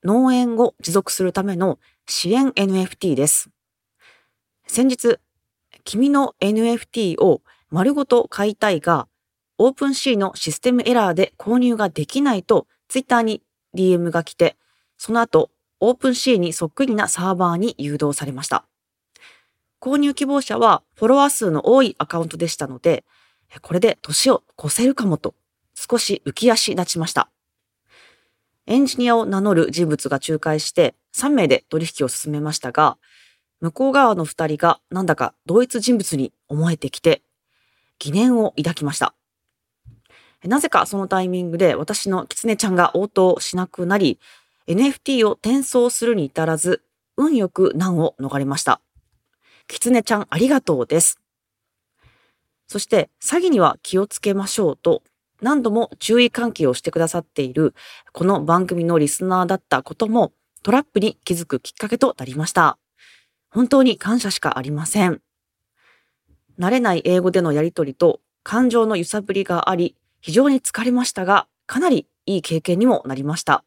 農園を持続するための支援 NFT です。先日、君の NFT を丸ごと買いたいが、 OpenSea のシステムエラーで購入ができないと Twitter に DM が来て、その後、 OpenSea にそっくりなサーバーに誘導されました。購入希望者はフォロワー数の多いアカウントでしたので、これで年を越せるかもと少し浮き足立ちました。エンジニアを名乗る人物が仲介して3名で取引を進めましたが、向こう側の2人がなんだか同一人物に思えてきて、疑念を抱きました。なぜかそのタイミングで私の狐ちゃんが応答しなくなり、NFT を転送するに至らず、運よく難を逃れました。キツネちゃんありがとうです。そして、詐欺には気をつけましょうと、何度も注意喚起をしてくださっている、この番組のリスナーだったことも、トラップに気づくきっかけとなりました。本当に感謝しかありません。慣れない英語でのやりとりと感情の揺さぶりがあり、非常に疲れましたが、かなりいい経験にもなりました。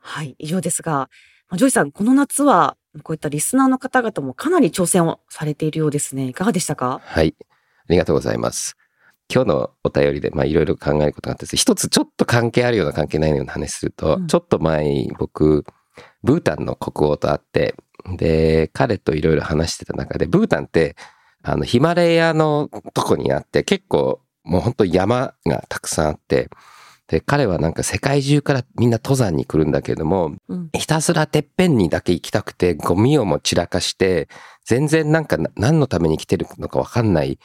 はい、以上ですが、ジョイさん、この夏は、こういったリスナーの方々もかなり挑戦をされているようですね。いかがでしたか？はい。ありがとうございます。今日のお便りで、まあいろいろ考えることがあって一つちょっと関係あるような関係ないような話すると、うんちょっと前に僕、ブータンの国王と会って、で、彼といろいろ話してた中で、ブータンって、あの、ヒマラヤのとこにあって、結構、もう本当山がたくさんあって、で、彼はなんか世界中からみんな登山に来るんだけども、うん。ひたすらてっぺんにだけ行きたくて、ゴミをも散らかして、全然なんかな何のために来てるのかわかんない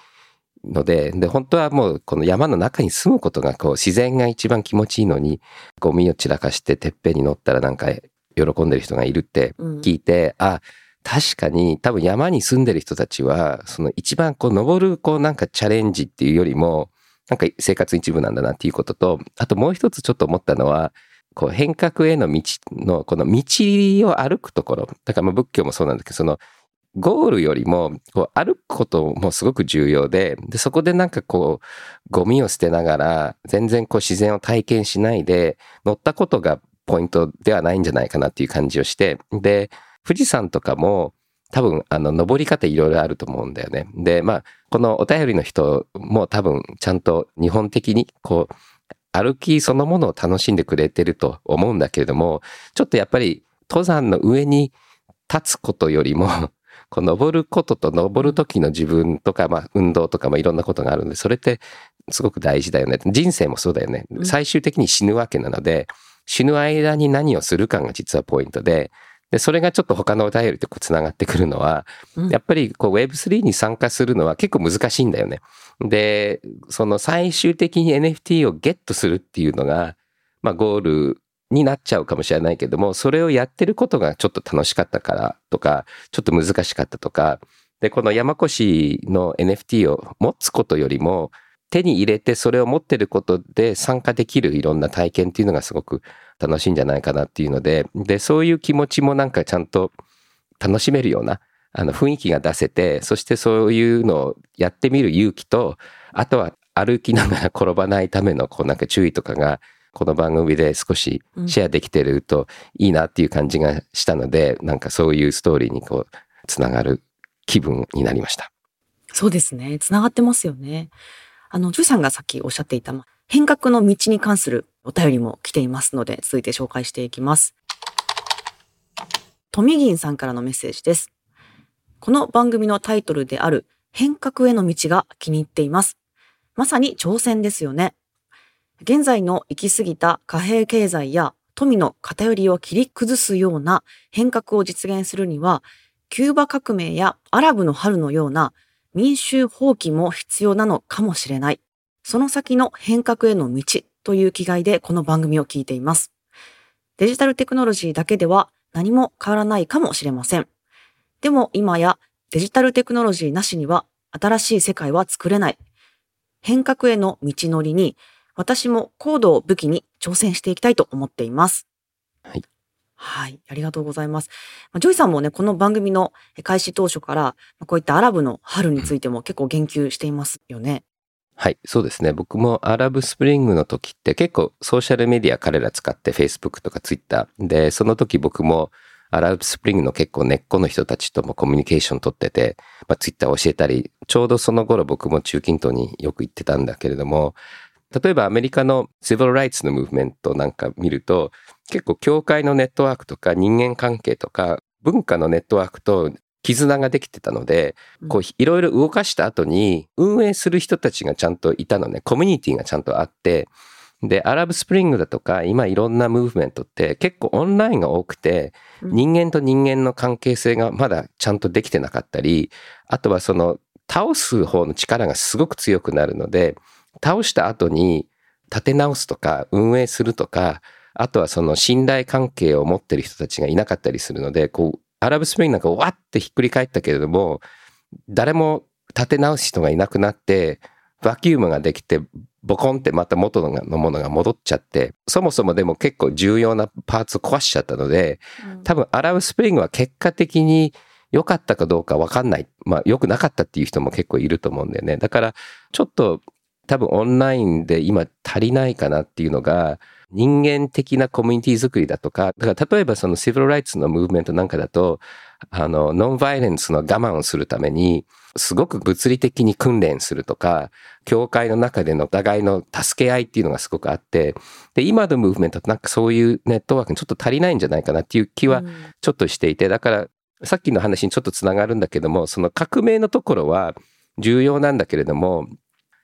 ので、で、本当はもうこの山の中に住むことがこう自然が一番気持ちいいのに、ゴミを散らかしててっぺんに乗ったらなんか喜んでる人がいるってうん聞いて、あ、確かに多分山に住んでる人たちは、その一番こう登るこうなんかチャレンジっていうよりも、なんか生活一部なんだなっていうことと、あともう一つちょっと思ったのは、こう変革への道の、この道を歩くところ。だからまあ仏教もそうなんだけど、そのゴールよりもこう歩くこともすごく重要で、で、そこでなんかこう、ゴミを捨てながら、全然こう自然を体験しないで、乗ったことがポイントではないんじゃないかなっていう感じをして、で、富士山とかも多分あの登り方いろいろあると思うんだよね。で、まあ、このお便りの人も多分ちゃんと日本的にこう歩きそのものを楽しんでくれてると思うんだけれども、ちょっとやっぱり登山の上に立つことよりも、こう登ることと登る時の自分とか、まあ運動とか、まあいろんなことがあるんで、それってすごく大事だよね。人生もそうだよねう。ん最終的に死ぬわけなので、死ぬ間に何をするかが実はポイントで、で、それがちょっと他のお便りとこうつながってくるのは、うんやっぱりこう Web3 に参加するのは結構難しいんだよね。で、その最終的に NFT をゲットするっていうのが、まあゴールになっちゃうかもしれないけども、それをやってることがちょっと楽しかったからとか、ちょっと難しかったとか、で、この山越の NFT を持つことよりも、手に入れてそれを持ってることで参加できるいろんな体験っていうのがすごく楽しいんじゃないかなっていうので、で、そういう気持ちもなんかちゃんと楽しめるような、あの雰囲気が出せて、そしてそういうのをやってみる勇気と、あとは歩きながら転ばないためのこうなんか注意とかが、この番組で少しシェアできてるといいなっていう感じがしたので、なんかそういうストーリーにこう、つながる気分になりました。そうですね。つながってますよね。あの、ジョイさんがさっきおっしゃっていた、変革の道に関するお便りも来ていますので、続いて紹介していきます。トミギンさんからのメッセージです。この番組のタイトルである変革への道が気に入っています。まさに挑戦ですよね。現在の行き過ぎた貨幣経済や富の偏りを切り崩すような変革を実現するには、キューバ革命やアラブの春のような民衆放棄も必要なのかもしれない。その先の変革への道という気概でこの番組を聞いています。デジタルテクノロジーだけでは何も変わらないかもしれません。でも今やデジタルテクノロジーなしには新しい世界は作れない。変革への道のりに私もコードを武器に挑戦していきたいと思っています。はい。はい。ありがとうございます。ジョイさんもね、この番組の開始当初から、こういったアラブの春についても結構言及していますよね。はい、そうですね。僕も Arab Spring の時って結構ソーシャルメディア彼ら使って Facebook とか Twitter で、その時僕もアラブスプリングの結構根っこの人たちともコミュニケーション取ってて、まあ、Twitter 教えたり、ちょうどその頃僕も中近東によく行ってたんだけれども、例えばアメリカのシビルライツのムーブメントなんか見ると、結構教会のネットワークとか人間関係とか文化のネットワークと絆ができてたので、こういろいろ動かした後に運営する人たちがちゃんといたのね、コミュニティがちゃんとあって、で、アラブスプリングだとか、今いろんなムーブメントって結構オンラインが多くて、うん。人間と人間の関係性がまだちゃんとできてなかったり、あとはその倒す方の力がすごく強くなるので、倒した後に立て直すとか運営するとか、あとはその信頼関係を持ってる人たちがいなかったりするので、こう、アラブスプリングなんかわってひっくり返ったけれども、誰も立て直す人がいなくなって、バキュームができて、ボコンってまた元のものが戻っちゃって、そもそもでも結構重要なパーツを壊しちゃったので、多分アラブスプリングは結果的に良かったかどうかわかんない。まあ良くなかったっていう人も結構いると思うんだよね。だからちょっと多分オンラインで今足りないかなっていうのが人間的なコミュニティ作りだとか、だから例えばそのシビルライツのムーブメントなんかだと、あの、ノンバイレンスの我慢をするために、すごく物理的に訓練するとか、教会の中でのお互いの助け合いっていうのがすごくあって、で、今のムーブメントってなんかそういうネットワークにちょっと足りないんじゃないかなっていう気はちょっとしていて、だからさっきの話にちょっとつながるんだけども、その革命のところは重要なんだけれども、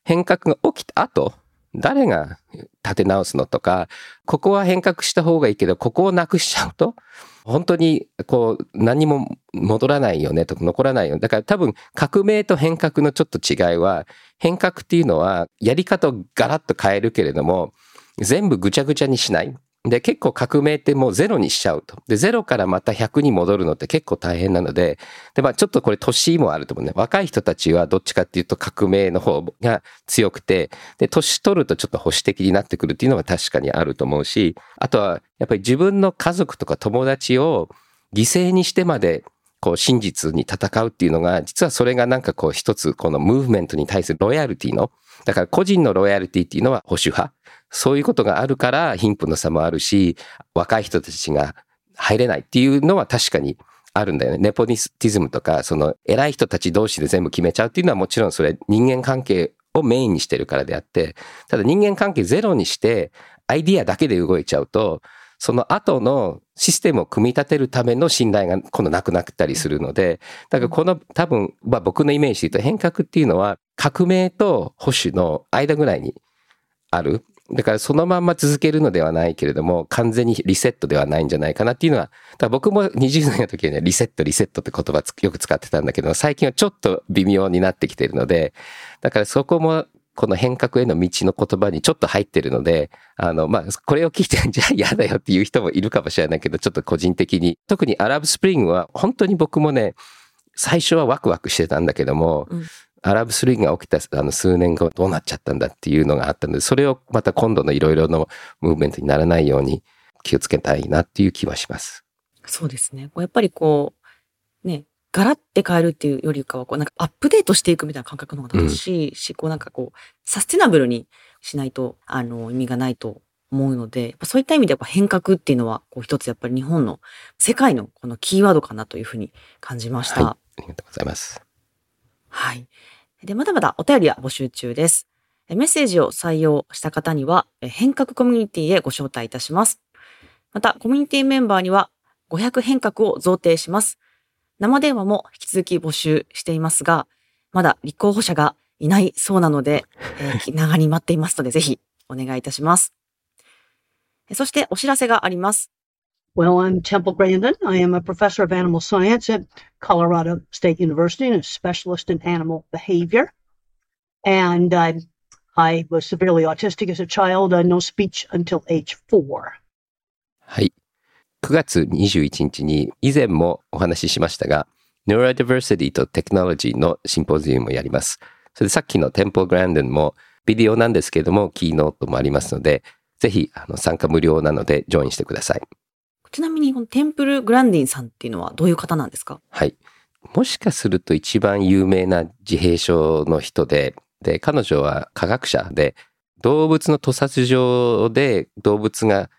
変革が起きた後、誰が立て直すのとか、ここは変革した方がいいけど、ここをなくしちゃうと、本当にこう何も戻らないよねとか残らないよね。だから多分革命と変革のちょっと違いは、変革っていうのはやり方をガラッと変えるけれども、全部ぐちゃぐちゃにしない。で、結構革命ってもうゼロにしちゃうと。で、ゼロからまた100に戻るのって結構大変なので、で、まあちょっとこれ年もあると思うね。若い人たちはどっちかっていうと革命の方が強くて、で、年取るとちょっと保守的になってくるっていうのは確かにあると思うし、あとはやっぱり自分の家族とか友達を犠牲にしてまでこう真実に戦うっていうのが、実はそれがなんかこう一つこのムーブメントに対するロイヤリティの、だから個人のロイヤリティっていうのは保守派。そういうことがあるから貧富の差もあるし、若い人たちが入れないっていうのは確かにあるんだよね。ネポニスティズムとか、その偉い人たち同士で全部決めちゃうっていうのはもちろんそれ人間関係をメインにしてるからであって、ただ人間関係ゼロにしてアイディアだけで動いちゃうと、その後のシステムを組み立てるための信頼が今度なくなったりするので、だからこの多分、まあ僕のイメージで言うと変革っていうのは革命と保守の間ぐらいにある。だからそのまんま続けるのではないけれども、完全にリセットではないんじゃないかなっていうのは、だ僕も20代の時はね、リセット、リセットって言葉よく使ってたんだけど、最近はちょっと微妙になってきてるので、だからそこもこの変革への道の言葉にちょっと入ってるので、あの、まあ、これを聞いて、じゃあ嫌だよっていう人もいるかもしれないけど、ちょっと個人的に、特にアラブスプリングは本当に僕もね、最初はワクワクしてたんだけども、うん。アラブスリーグが起きたあの数年後どうなっちゃったんだっていうのがあったので、それをまた今度のいろいろのムーブメントにならないように気をつけたいなっていう気はします。そうですね。やっぱりこう、ね、ガラって変えるっていうよりかは、こうなんかアップデートしていくみたいな感覚の方が正しいし、うん、こうなんかこう、サステナブルにしないと、あの、意味がないと思うので、そういった意味でやっぱ変革っていうのは、こう一つやっぱり日本の世界のこのキーワードかなというふうに感じました。はい、ありがとうございます。はい。で、まだまだお便りは募集中です。メッセージを採用した方には、変革コミュニティへご招待いたします。また、コミュニティメンバーには500変革を贈呈します。生電話も引き続き募集していますが、まだ立候補者がいないそうなので、えー、気長に待っていますので、ぜひお願いいたします。そしてお知らせがあります。Well, I'm Temple Grandin. I am a professor of animal science at Colorado State University and a specialist in animal behavior. And uh, I was severely autistic as a child, uh, no speech until age four. はい。9月21日に以前もお話ししましたが、Neurodiversity と Technology のシンポジウムをやります。それでさっきの Temple Grandin もビデオなんですけれども、キーノートもありますので、ぜひあの参加無料なのでジョインしてください。ちなみに、このテンプル・グランディンさんっていうのはどういう方なんですか？はい。もしかすると一番有名な自閉症の人で、で、彼女は科学者で、動物の屠殺場で動物が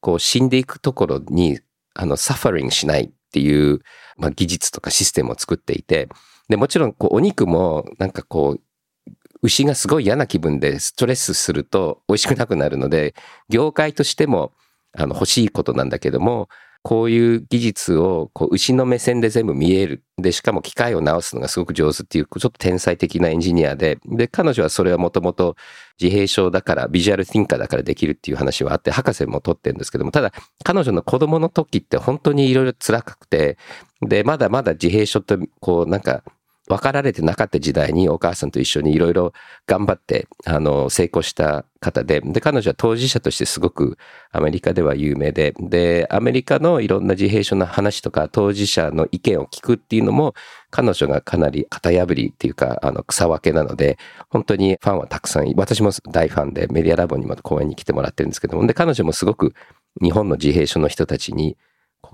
こう死んでいくところに、あの、サファリングしないっていう、まあ、技術とかシステムを作っていて、で、もちろん、こう、お肉も、なんかこう、牛がすごい嫌な気分でストレスすると美味しくなくなるので、業界としてもあの欲しいことなんだけども、こういう技術をこう牛の目線で全部見える。で、しかも機械を直すのがすごく上手っていう、ちょっと天才的なエンジニアで、で、彼女はそれはもともと自閉症だから、ビジュアルティンカーだからできるっていう話はあって、博士も取ってるんですけども、ただ、彼女の子供の時って本当にいろいろ辛くて、で、まだまだ自閉症って、こう、なんか、分かられてなかった時代にお母さんと一緒にいろいろ頑張って、あの、成功した方で、で、彼女は当事者としてすごくアメリカでは有名で、で、アメリカのいろんな自閉症の話とか当事者の意見を聞くっていうのも、彼女がかなり型破りっていうか、あの、草分けなので、本当にファンはたくさん、私も大ファンでメディアラボにも公演に来てもらってるんですけども、で、彼女もすごく日本の自閉症の人たちに、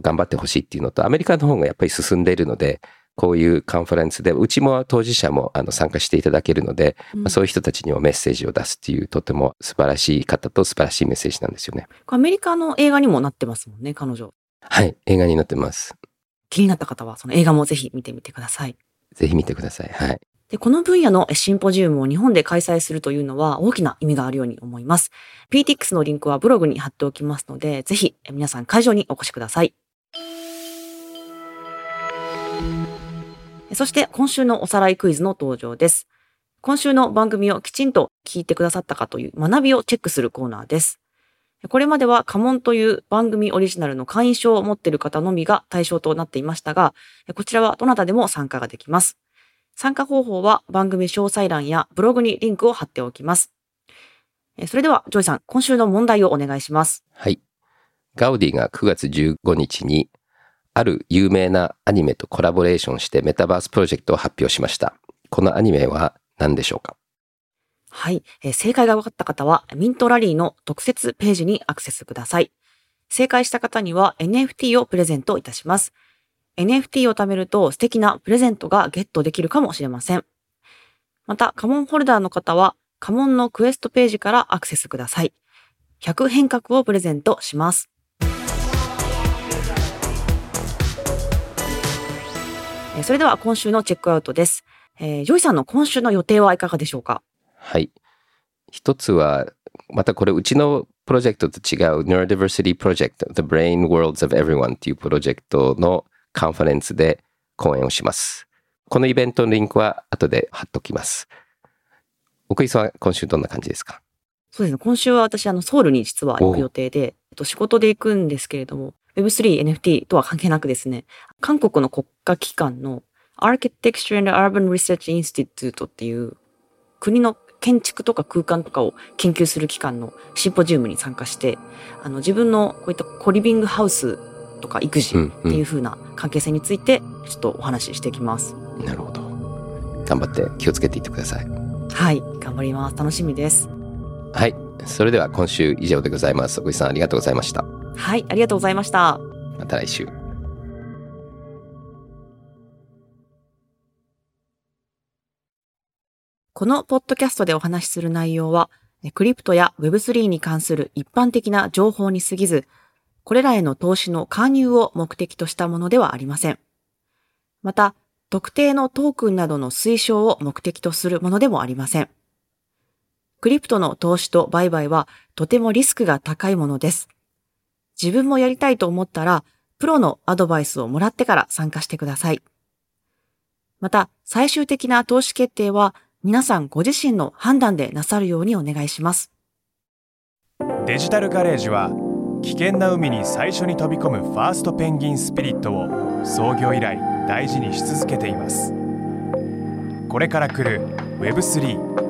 頑張ってほしいっていうのと、アメリカの方がやっぱり進んでいるので、こういうカンファレンスで、うちも当事者もあの参加していただけるので、うんまあそういう人たちにもメッセージを出すっていう、とても素晴らしい方と素晴らしいメッセージなんですよね。アメリカの映画にもなってますもんね、彼女。はい、映画になってます。気になった方は、その映画もぜひ見てみてください。ぜひ見てください。はい。で、この分野のシンポジウムを日本で開催するというのは大きな意味があるように思います。PTX のリンクはブログに貼っておきますので、ぜひ皆さん会場にお越しください。そして今週のおさらいクイズの登場です。今週の番組をきちんと聞いてくださったかという学びをチェックするコーナーです。これまではカモンという番組オリジナルの会員証を持っている方のみが対象となっていましたが、こちらはどなたでも参加ができます。参加方法は番組詳細欄やブログにリンクを貼っておきます。それでは、ジョイさん、今週の問題をお願いします。はい。ガウディが9月15日に、ある有名なアニメとコラボレーションしてメタバースプロジェクトを発表しました。このアニメは何でしょうか？はい、えー正解が分かった方は、ミントラリーの特設ページにアクセスください。正解した方には NFT をプレゼントいたします。NFT を貯めると素敵なプレゼントがゲットできるかもしれません。また、カモンホルダーの方は、カモンのクエストページからアクセスください。100変革をプレゼントします。えーそれでは今週のチェックアウトです。えージョイさんの今週の予定はいかがでしょうか？はい。一つは、またこれうちのプロジェクトと違う Neurodiversity Project The Brain Worlds of Everyone っていうプロジェクトのカンファレンスで講演をします。このイベントのリンクは後で貼っときます。奥井さんは今週どんな感じですか？そうですね。今週は私、あの、ソウルに実は行く予定で、と、仕事で行くんですけれども、Web3、NFT とは関係なくですね、韓国の国家機関の Architecture and Urban Research Institute っていう国の建築とか空間とかを研究する機関のシンポジウムに参加して、あの、自分のこういったコリビングハウスとか育児っていう風な関係性について、ちょっとお話ししていきます。なるほど。頑張って気をつけていってください。はい。頑張ります。楽しみです。はい。それでは今週以上でございます。奥井さんありがとうございました。はい。ありがとうございました。また来週。このポッドキャストでお話しする内容は、クリプトや Web3 に関する一般的な情報に過ぎず、これらへの投資の勧誘を目的としたものではありません。また、特定のトークンなどの推奨を目的とするものでもありません。クリプトの投資と売買はとてもリスクが高いものです。自分もやりたいと思ったら、プロのアドバイスをもらってから参加してください。また、最終的な投資決定は皆さんご自身の判断でなさるようにお願いします。デジタルガレージは危険な海に最初に飛び込むファーストペンギンスピリットを創業以来大事にし続けていますこれから来る Web3